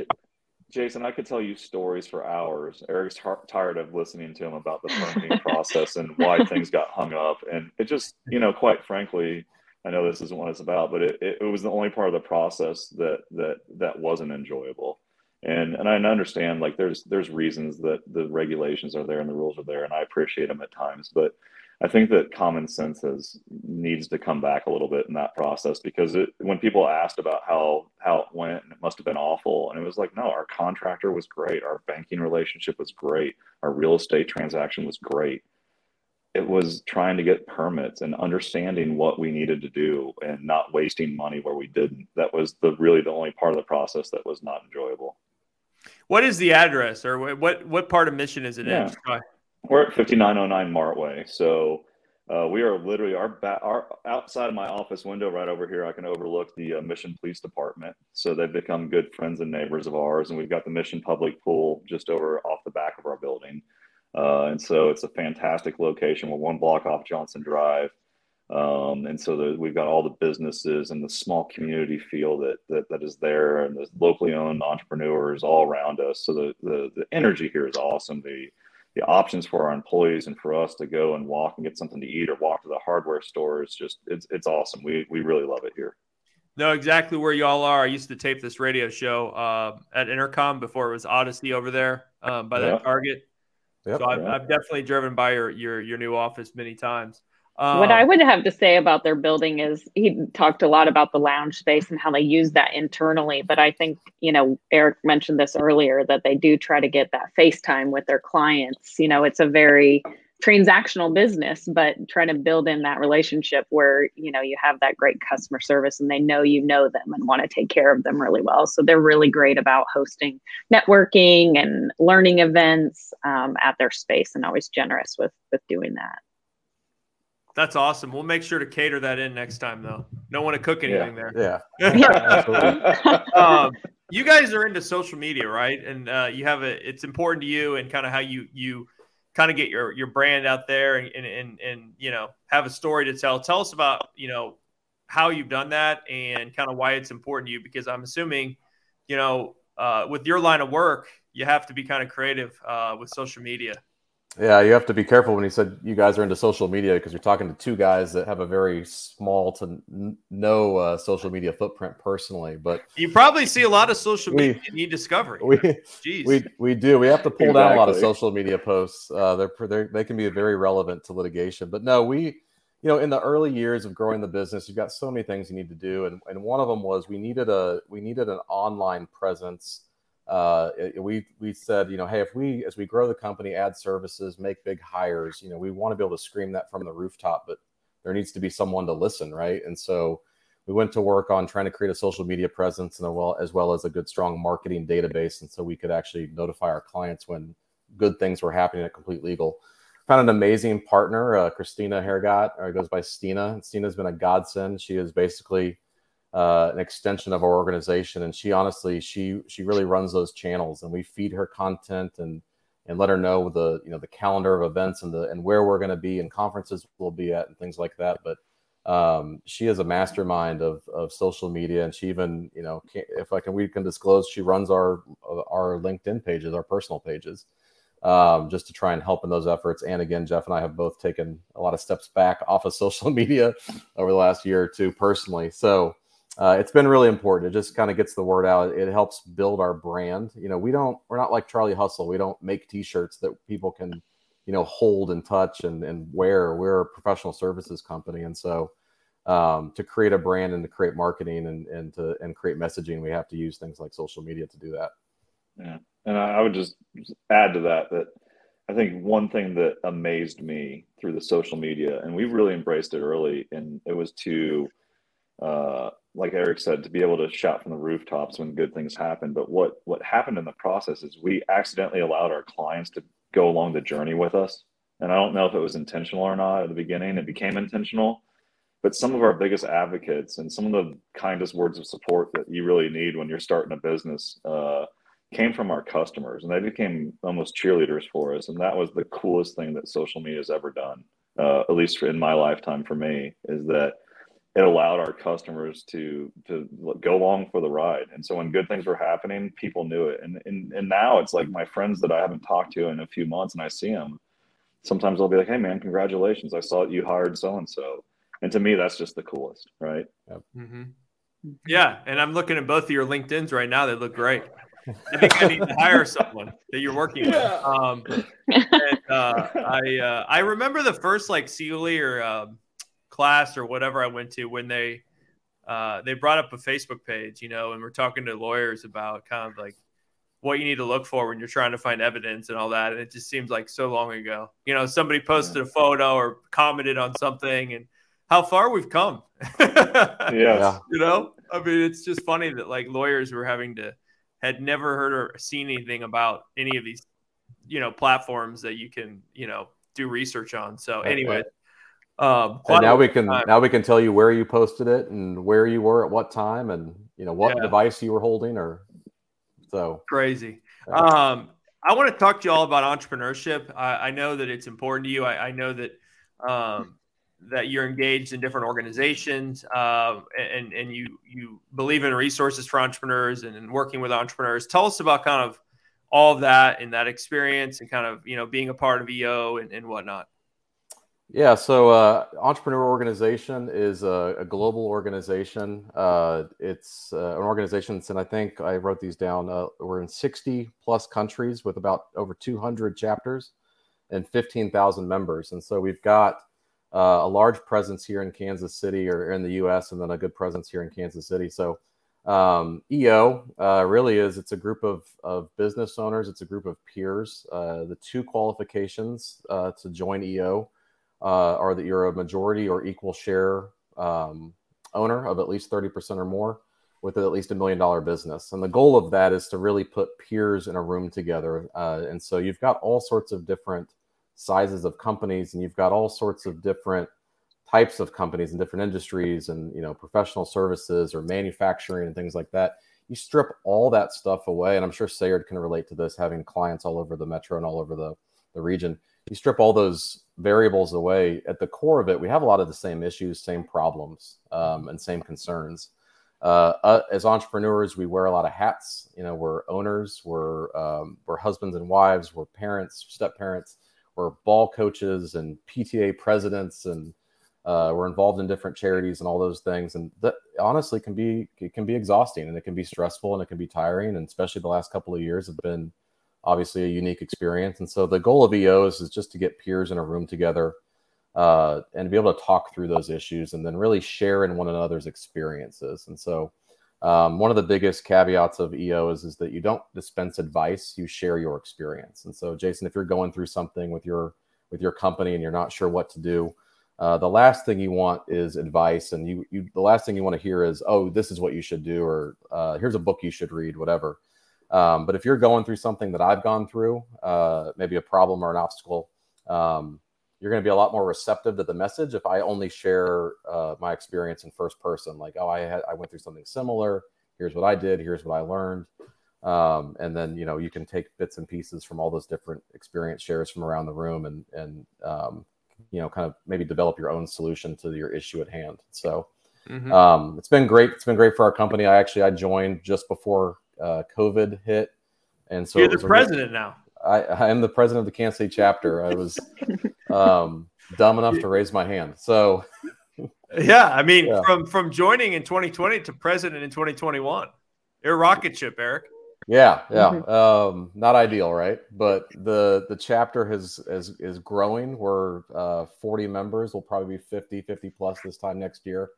Jason, I could tell you stories for hours. Eric's tired of listening to him about the permitting process and why *laughs* things got hung up. And it just, you know, quite frankly, I know this isn't what it's about, but it, it, was the only part of the process that that that wasn't enjoyable. And and I understand like there's there's reasons that the regulations are there and the rules are there, and I appreciate them at times, but I think that common sense has needs to come back a little bit in that process because it, when people asked about how how it went, it must have been awful, and it was like, no, our contractor was great, our banking relationship was great, our real estate transaction was great. It was trying to get permits and understanding what we needed to do and not wasting money where we didn't. That was the really the only part of the process that was not enjoyable. What is the address, or what what part of Mission is it yeah. in? We're at 5909 Martway. So uh, we are literally our ba- our outside of my office window right over here. I can overlook the uh, Mission Police Department. So they've become good friends and neighbors of ours, and we've got the Mission Public Pool just over off the back of our building. Uh, and so it's a fantastic location. We're one block off Johnson Drive. Um, and so the, we've got all the businesses and the small community feel that, that that is there, and the locally owned entrepreneurs all around us. So the, the the energy here is awesome. The the options for our employees and for us to go and walk and get something to eat or walk to the hardware store is just it's it's awesome. We we really love it here. No, exactly where y'all are. I used to tape this radio show uh, at Intercom before it was Odyssey over there um, by that Target. Yep. So I've, I've, definitely driven by your your your new office many times. Um, what I would have to say about their building is he talked a lot about the lounge space and how they use that internally. But I think, you know, Eric mentioned this earlier that they do try to get that FaceTime with their clients. You know, it's a very transactional business, but trying to build in that relationship where, you know, you have that great customer service and they know you know them and want to take care of them really well. So they're really great about hosting networking and learning events um, at their space and always generous with with doing that. That's awesome. We'll make sure to cater that in next time, though. Don't want to cook anything yeah. there. Yeah. *laughs* um, you guys are into social media, right? And uh, you have a. It's important to you, and kind of how you you kind of get your your brand out there, and, and and and you know have a story to tell. Tell us about you know how you've done that, and kind of why it's important to you. Because I'm assuming, you know, uh, with your line of work, you have to be kind of creative uh, with social media. Yeah, you have to be careful when he said you guys are into social media because you're talking to two guys that have a very small to n- no uh, social media footprint personally. But you probably see a lot of social media we, discovery. We, Jeez. we we do. We have to pull exactly. down a lot of social media posts. Uh, they're, they're they can be very relevant to litigation. But no, we you know in the early years of growing the business, you've got so many things you need to do, and and one of them was we needed a we needed an online presence uh, we we said, you know, hey, if we as we grow the company, add services, make big hires, you know, we want to be able to scream that from the rooftop, but there needs to be someone to listen, right? And so we went to work on trying to create a social media presence and well as well as a good strong marketing database, and so we could actually notify our clients when good things were happening at Complete Legal. Found an amazing partner, uh, Christina Hergott, or goes by Stina. Stina's been a godsend. She is basically uh, an extension of our organization. And she honestly she she really runs those channels and we feed her content and and let her know the you know the calendar of events and the and where we're going to be and conferences we'll be at and things like that. But um, she is a mastermind of, of social media and she even you know if i can we can disclose she runs our our linkedin pages our personal pages um, just to try and help in those efforts. And again jeff and i have both taken a lot of steps back off of *laughs* social media over the last year or two personally. So uh, it's been really important. It just kind of gets the word out. It helps build our brand. You know, we don't, we're not like Charlie Hustle. We don't make T-shirts that people can, you know, hold and touch and, and wear. We're a professional services company, and so um, to create a brand and to create marketing and and to and create messaging, we have to use things like social media to do that. Yeah, and I would just add to that that I think one thing that amazed me through the social media, and we really embraced it early, and it was to uh, like Eric said, to be able to shout from the rooftops when good things happen. But what what happened in the process is we accidentally allowed our clients to go along the journey with us. And I don't know if it was intentional or not at the beginning. It became intentional. But some of our biggest advocates and some of the kindest words of support that you really need when you're starting a business uh, came from our customers, and they became almost cheerleaders for us. And that was the coolest thing that social media has ever done, uh, at least in my lifetime. For me, is that it allowed our customers to to go along for the ride. And so when good things were happening, people knew it. And and, and now it's like my friends that I haven't talked to in a few months, and I see them. Sometimes they'll be like, "Hey, man, congratulations! I saw you hired so and so." And to me, that's just the coolest, right? Yep. Mm-hmm. Yeah, and I'm looking at both of your LinkedIn's right now. They look great. *laughs* I think I need to hire someone that you're working with. Um, and, uh, I uh, I remember the first like CLE or um, class or whatever I went to when they uh, they brought up a Facebook page, you know, and we're talking to lawyers about kind of like what you need to look for when you're trying to find evidence and all that. And it just seems like so long ago. You know, somebody posted a photo or commented on something and how far we've come. *laughs* yeah. You know, I mean, it's just funny that like lawyers were having to had never heard or seen anything about any of these, you know, platforms that you can, you know, do research on. So anyway, um, and now we can time. now we can tell you where you posted it and where you were at what time and you know what yeah. device you were holding or so crazy. Um, I want to talk to you all about entrepreneurship. I, I know that it's important to you. I, I know that um, that you're engaged in different organizations uh, and and you you believe in resources for entrepreneurs and, and working with entrepreneurs. Tell us about kind of all of that and that experience and kind of you know being a part of EO and, and whatnot. Yeah, so uh, Entrepreneur Organization is a, a global organization. Uh, it's uh, an organization, that's and I think I wrote these down. Uh, we're in 60 plus countries with about over 200 chapters and 15,000 members. And so we've got uh, a large presence here in Kansas City or in the U.S., and then a good presence here in Kansas City. So um, EO uh, really is it's a group of, of business owners, it's a group of peers. The two qualifications to join EO uh, are that you're a majority or equal share um, owner of at least 30% or more with at least a million dollar business. And the goal of that is to really put peers in a room together. Uh, and so you've got all sorts of different sizes of companies and you've got all sorts of different types of companies in different industries and you know professional services or manufacturing and things like that you strip all that stuff away and i'm sure Sarah can relate to this having clients all over the metro and all over the, the region you strip all those variables away at the core of it we have a lot of the same issues same problems um, and same concerns. Uh, uh, as entrepreneurs we wear a lot of hats. You know we're owners we're um, we're husbands and wives we're parents step parents we're ball coaches and pta presidents and uh, we're involved in different charities and all those things, and that honestly can be it can be exhausting and it can be stressful and it can be tiring. And especially the last couple of years have been obviously a unique experience. And so the goal of EOs is just to get peers in a room together uh, and be able to talk through those issues and then really share in one another's experiences. And so um, one of the biggest caveats of EOs is that you don't dispense advice; you share your experience. And so, Jason, if you're going through something with your with your company and you're not sure what to do, uh, the last thing you want is advice, and you, you the last thing you want to hear is, "Oh, this is what you should do," or uh, "Here's a book you should read," whatever. Um, but if you're going through something that I've gone through, uh, maybe a problem or an obstacle, um, you're going to be a lot more receptive to the message if I only share uh, my experience in first person. Like, "Oh, I had I went through something similar. Here's what I did. Here's what I learned." Um, and then you know you can take bits and pieces from all those different experience shares from around the room and and um, you know kind of maybe develop your own solution to your issue at hand so mm-hmm. um, it's been great it's been great for our company i actually i joined just before uh, covid hit and so you're the president really, now I, I am the president of the kansas city chapter i was *laughs* um, dumb enough to raise my hand so *laughs* yeah i mean yeah. from from joining in 2020 to president in 2021 you're a rocket ship eric yeah, yeah. Mm-hmm. Um, not ideal, right? But the the chapter has is is growing. We're uh, 40 members. We'll probably be 50, 50 plus this time next year.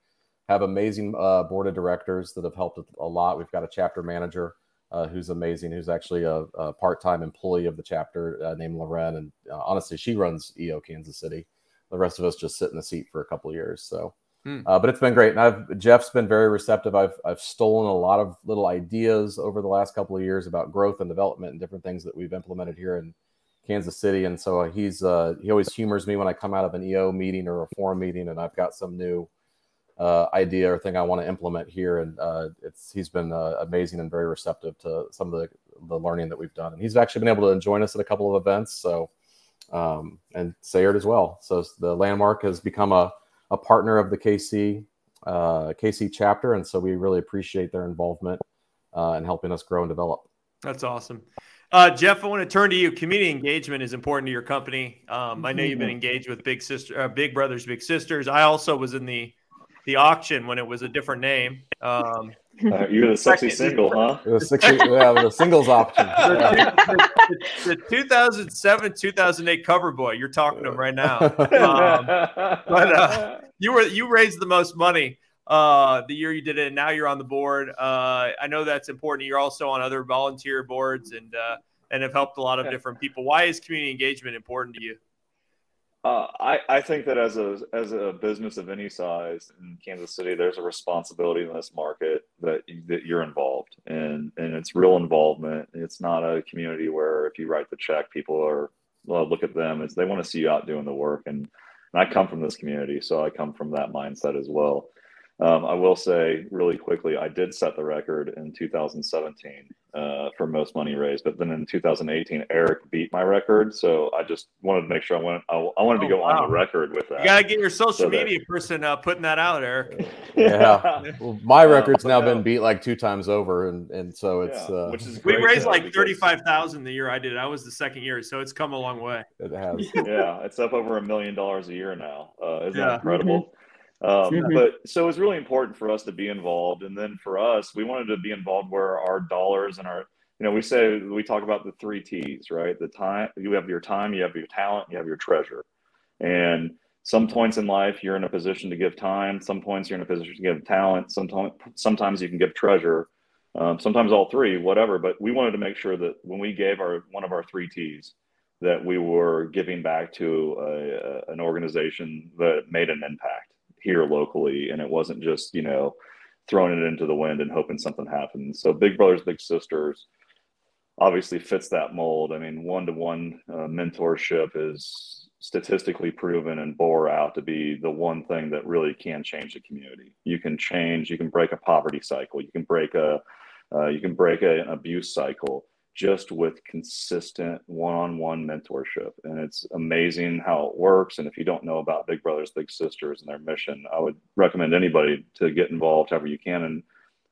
Have amazing uh, board of directors that have helped a lot. We've got a chapter manager uh, who's amazing, who's actually a, a part time employee of the chapter uh, named Loren, and uh, honestly, she runs EO Kansas City. The rest of us just sit in the seat for a couple years. So Hmm. Uh, but it's been great, and I've Jeff's been very receptive. I've I've stolen a lot of little ideas over the last couple of years about growth and development and different things that we've implemented here in Kansas City. And so he's uh, he always humors me when I come out of an EO meeting or a forum meeting, and I've got some new uh, idea or thing I want to implement here. And uh, it's he's been uh, amazing and very receptive to some of the the learning that we've done. And he's actually been able to join us at a couple of events. So um, and Sarah as well. So the landmark has become a a partner of the KC uh, KC chapter, and so we really appreciate their involvement uh, in helping us grow and develop. That's awesome. Uh, Jeff, I want to turn to you. Community engagement is important to your company. Um, I know you've been mm-hmm. engaged with Big Sister, uh, Big Brothers, Big Sisters. I also was in the the auction when it was a different name. Um, *laughs* uh, you're the sexy single, huh? *laughs* The, 60, yeah, the singles option. the, the, the, 2007 2008 cover boy. You're talking to him right now. Um, but uh, you were you raised the most money uh, the year you did it, and now you're on the board. Uh, I know that's important. You're also on other volunteer boards and uh, and have helped a lot of different people. Why is community engagement important to you? Uh, I, I think that as a as a business of any size in Kansas City, there's a responsibility in this market that that you're involved in, and it's real involvement. It's not a community where if you write the check, people are well, look at them. It's they want to see you out doing the work, and, and I come from this community, so I come from that mindset as well. Um, I will say really quickly, I did set the record in 2017 uh, for most money raised, but then in 2018, Eric beat my record. So I just wanted to make sure I went. I, I wanted to oh, go wow. on the record with that. You gotta get your social so media that, person uh, putting that out, Eric. Yeah, well, my record's now been beat like two times over, and and so it's yeah, uh, which is we raised like thirty five thousand the year I did. I was the second year, so it's come a long way. It has. *laughs* yeah, it's up over a million dollars a year now. Uh, isn't yeah. that incredible? Mm-hmm. Um, mm-hmm. But so it's really important for us to be involved. And then for us, we wanted to be involved where our dollars and our, you know, we say, we talk about the three T's, right? The time, you have your time, you have your talent, you have your treasure. And some points in life you're in a position to give time some points you're in a position to give talent sometimes sometimes you can give treasure um, sometimes all three whatever but we wanted to make sure that when we gave our one of our three t's that we were giving back to a, an organization that made an impact here locally and it wasn't just you know throwing it into the wind and hoping something happens. So big brothers big sisters obviously fits that mold. I mean one-to-one uh, mentorship is statistically proven and bore out to be the one thing that really can change the community. You can change, you can break a poverty cycle, you can break a, uh, you can break a, an abuse cycle just with consistent one-on-one mentorship and it's amazing how it works and if you don't know about big brothers big sisters and their mission i would recommend anybody to get involved however you can and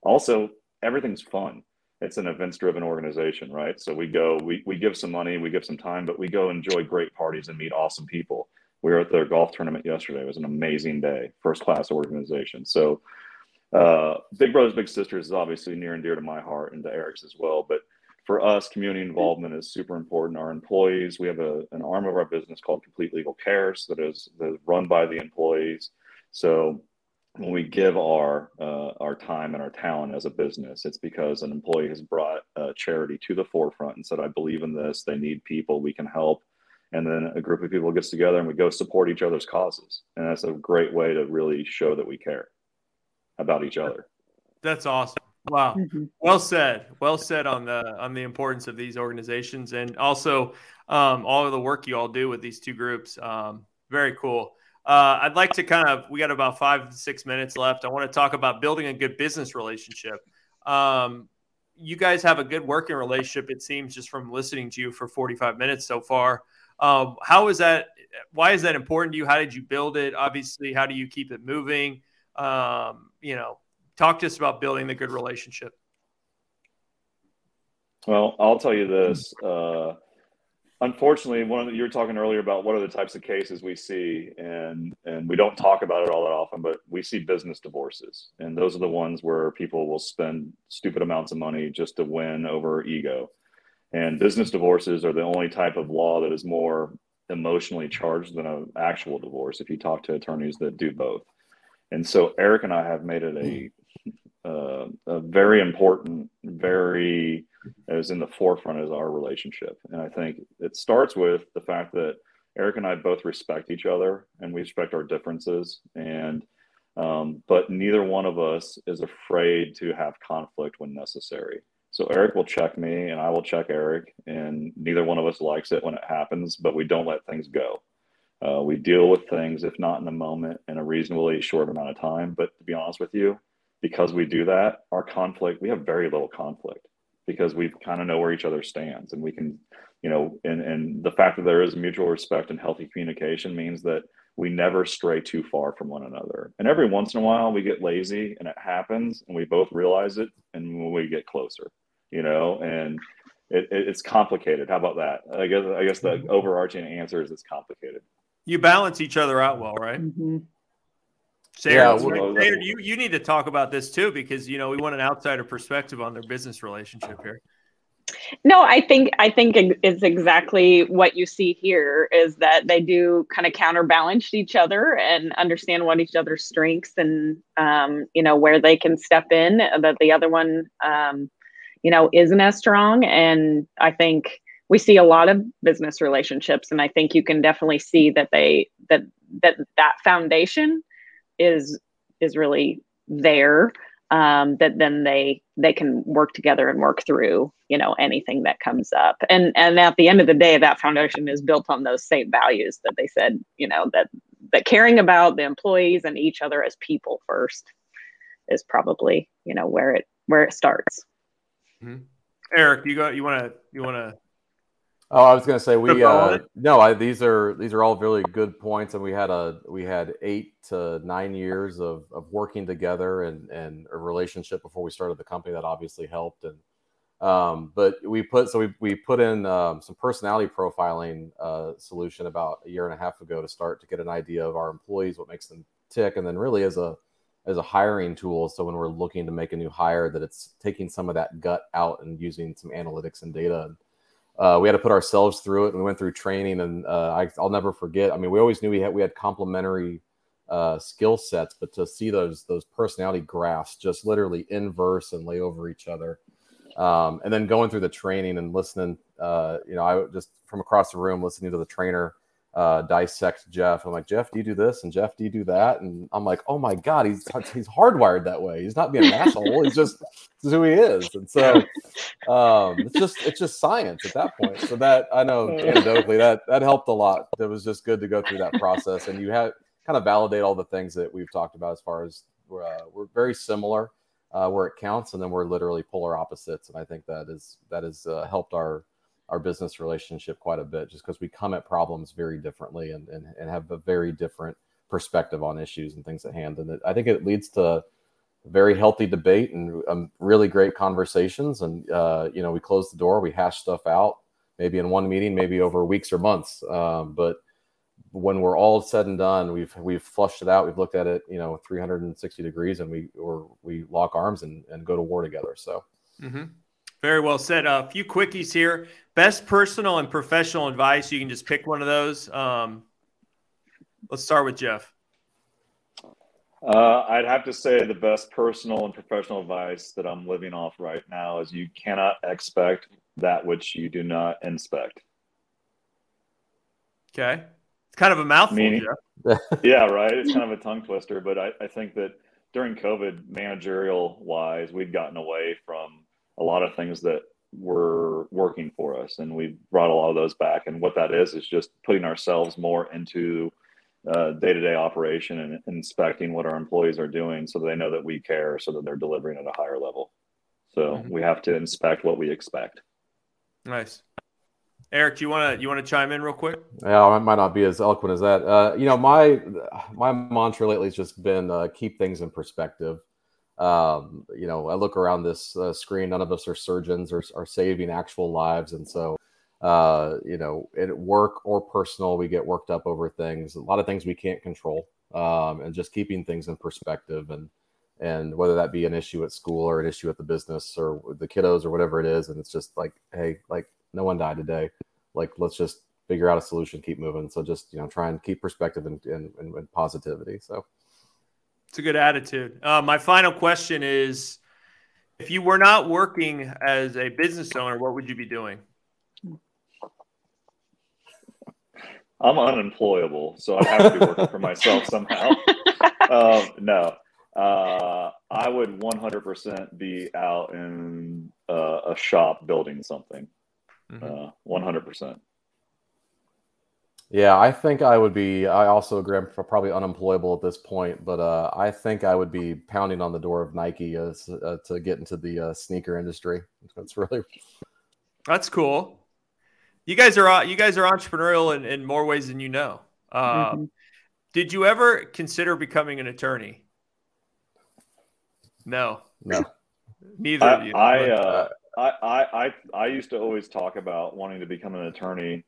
also everything's fun it's an events driven organization, right? So we go, we, we give some money, we give some time, but we go enjoy great parties and meet awesome people. We were at their golf tournament yesterday. It was an amazing day, first class organization. So uh, Big Brothers Big Sisters is obviously near and dear to my heart and to Eric's as well. But for us, community involvement is super important. Our employees, we have a, an arm of our business called Complete Legal Cares that is, that is run by the employees. So when we give our uh, our time and our talent as a business, it's because an employee has brought a charity to the forefront and said, "I believe in this. They need people. We can help." And then a group of people gets together and we go support each other's causes, and that's a great way to really show that we care about each other. That's awesome. Wow. Mm-hmm. Well said. Well said on the on the importance of these organizations and also um, all of the work you all do with these two groups. Um, very cool. Uh, I'd like to kind of, we got about five, six minutes left. I want to talk about building a good business relationship. Um, you guys have a good working relationship, it seems, just from listening to you for 45 minutes so far. Um, how is that? Why is that important to you? How did you build it? Obviously, how do you keep it moving? Um, you know, talk to us about building the good relationship. Well, I'll tell you this. Uh, unfortunately, one of the, you were talking earlier about what are the types of cases we see, and and we don't talk about it all that often, but we see business divorces, and those are the ones where people will spend stupid amounts of money just to win over ego. And business divorces are the only type of law that is more emotionally charged than an actual divorce. If you talk to attorneys that do both, and so Eric and I have made it a uh, a very important, very is in the forefront is our relationship. And I think it starts with the fact that Eric and I both respect each other and we respect our differences. And, um, but neither one of us is afraid to have conflict when necessary. So Eric will check me and I will check Eric, and neither one of us likes it when it happens, but we don't let things go. Uh, we deal with things, if not in the moment, in a reasonably short amount of time. But to be honest with you, because we do that, our conflict, we have very little conflict because we kind of know where each other stands. And we can you know and and the fact that there is mutual respect and healthy communication means that we never stray too far from one another. And every once in a while we get lazy and it happens and we both realize it and we get closer you know and it, it, it's complicated. How about that? I guess i guess the mm-hmm. overarching answer is it's complicated. You balance each other out well right? Mm-hmm. Sarah, yeah, well, Sarah, you, you need to talk about this too because you know we want an outsider perspective on their business relationship here. No, I think I think it's exactly what you see here is that they do kind of counterbalance each other and understand what each other's strengths and um, you know where they can step in that the other one um, you know isn't as strong. And I think we see a lot of business relationships, and I think you can definitely see that they that that that foundation is is really there um, that then they they can work together and work through you know anything that comes up and and at the end of the day that foundation is built on those same values that they said you know that that caring about the employees and each other as people first is probably you know where it where it starts mm-hmm. eric you got you want to you want to Oh, I was going to say we uh, no. I, these are these are all really good points, and we had a we had eight to nine years of, of working together and and a relationship before we started the company that obviously helped. And um, but we put so we we put in um, some personality profiling uh, solution about a year and a half ago to start to get an idea of our employees, what makes them tick, and then really as a as a hiring tool. So when we're looking to make a new hire, that it's taking some of that gut out and using some analytics and data. And, uh, we had to put ourselves through it. We went through training, and uh, I, will never forget. I mean, we always knew we had we had complementary uh, skill sets, but to see those those personality graphs just literally inverse and lay over each other, um, and then going through the training and listening, uh, you know, I just from across the room listening to the trainer uh, dissect Jeff. I'm like, Jeff, do you do this? And Jeff, do you do that? And I'm like, oh my God, he's he's hardwired that way. He's not being an asshole. He's just this is who he is. And so um, it's just it's just science at that point. So that I know *laughs* anecdotally that that helped a lot. It was just good to go through that process, and you had kind of validate all the things that we've talked about as far as we're, uh, we're very similar uh, where it counts, and then we're literally polar opposites. And I think that is that has uh, helped our our business relationship quite a bit just because we come at problems very differently and, and, and have a very different perspective on issues and things at hand. And it, I think it leads to very healthy debate and um, really great conversations. And, uh, you know, we close the door, we hash stuff out, maybe in one meeting, maybe over weeks or months. Um, but when we're all said and done, we've we've flushed it out. We've looked at it, you know, 360 degrees, and we or we lock arms and, and go to war together. So, mm-hmm. Very well said. A few quickies here. Best personal and professional advice. You can just pick one of those. Um, let's start with Jeff. Uh, I'd have to say the best personal and professional advice that I'm living off right now is you cannot expect that which you do not inspect. Okay. It's kind of a mouthful. Meaning, *laughs* yeah, right. It's kind of a tongue twister, but I, I think that during COVID, managerial wise, we'd gotten away from a lot of things that were working for us and we brought a lot of those back. And what that is is just putting ourselves more into uh, day-to-day operation and inspecting what our employees are doing so they know that we care so that they're delivering at a higher level. So mm-hmm. we have to inspect what we expect. Nice. Eric do you want to you want to chime in real quick? Yeah i might not be as eloquent as that. Uh, you know my my mantra lately has just been uh, keep things in perspective um, you know, I look around this uh, screen. None of us are surgeons or are saving actual lives, and so uh, you know, at work or personal, we get worked up over things. A lot of things we can't control, um, and just keeping things in perspective, and and whether that be an issue at school or an issue at the business or the kiddos or whatever it is, and it's just like, hey, like no one died today. Like let's just figure out a solution, keep moving. So just you know, try and keep perspective and, and, and positivity. So. It's a good attitude. Uh, my final question is if you were not working as a business owner, what would you be doing? I'm unemployable, so I have to be working for myself somehow. *laughs* Um, no, uh, I would 100% be out in uh, a shop building something. Mm-hmm. 100%. Yeah, I think I would be. I also agree. I'm probably unemployable at this point, but uh, I think I would be pounding on the door of Nike as, uh, to get into the uh, sneaker industry. That's really that's cool. You guys are uh, you guys are entrepreneurial in, in more ways than you know. Uh, mm-hmm. Did you ever consider becoming an attorney? No, no, *laughs* neither. I, you, I, uh, I, I I I used to always talk about wanting to become an attorney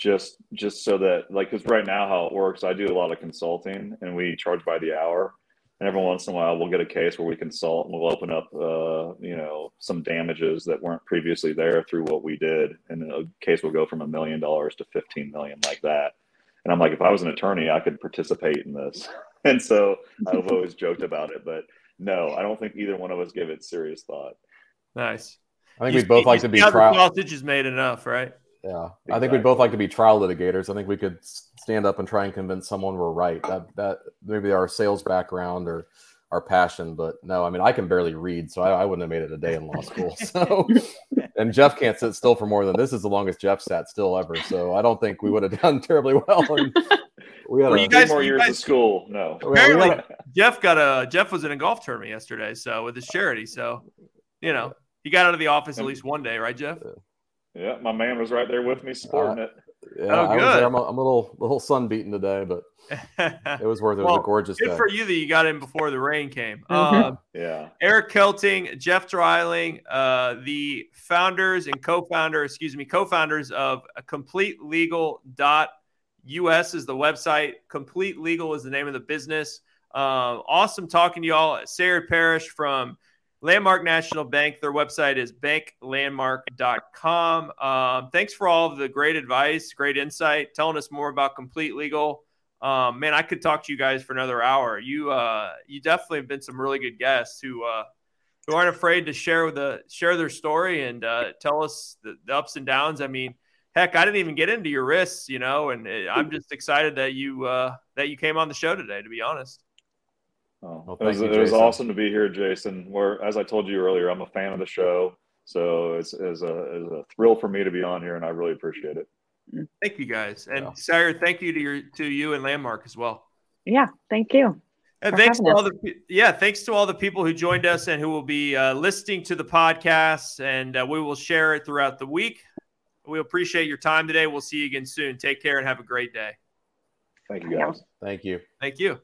just just so that like because right now how it works i do a lot of consulting and we charge by the hour. And every once in a while we'll get a case where we consult and we'll open up uh, you know some damages that weren't previously there through what we did. And a case will go from a million dollars to 15 million like that. And i'm like if i was an attorney i could participate in this. *laughs* And so i've always joked about it but no i don't think either one of us give it serious thought. Nice. I think we both like to be trial sausage is made enough right yeah, exactly. I think we'd both like to be trial litigators. I think we could stand up and try and convince someone we're right. That that maybe our sales background or our passion, but no, I mean I can barely read, so I, I wouldn't have made it a day in law school. *laughs* So, and Jeff can't sit still for more than this is the longest Jeff sat still ever. So I don't think we would have done *laughs* terribly well. And we had well, a, you guys, more years guys, of school. No, *laughs* apparently Jeff got a Jeff was in a golf tournament yesterday, so with his charity. So you know he got out of the office at least one day, right, Jeff? Yeah, my man was right there with me supporting uh, it. Yeah, oh, good. I am a, I'm a little little sunbeaten today, but it was worth it. It was a *laughs* gorgeous good day. for you that you got in before the rain came. *laughs* Mm-hmm. Um, yeah. Eric Kelting, Jeff Dreiling, uh, the founders and co-founder, excuse me, co-founders of Complete Legal dot US is the website. Complete Legal is the name of the business. Uh, awesome talking to y'all. Sarah Parrish from Landmark National Bank. Their website is banklandmark.com. Um, thanks for all of the great advice, great insight, telling us more about Complete Legal. Um, man, I could talk to you guys for another hour. You uh, you definitely have been some really good guests who uh, who aren't afraid to share the share their story and uh, tell us the, the ups and downs. I mean, heck, I didn't even get into your risks, you know, and uh, I'm just excited that you uh, that you came on the show today. To be honest. Oh, well, it, was, you, it was awesome to be here, Jason. Where, as I told you earlier, I'm a fan of the show, so it's, it's, a, it's a thrill for me to be on here, and I really appreciate it. Thank you, guys, and yeah. Sarah, thank you to your to you and Landmark as well. Yeah, thank you. And thanks to all the yeah, thanks to all the people who joined us and who will be uh, listening to the podcast, and uh, we will share it throughout the week. We appreciate your time today. We'll see you again soon. Take care and have a great day. Thank you, guys. Thank you. Thank you.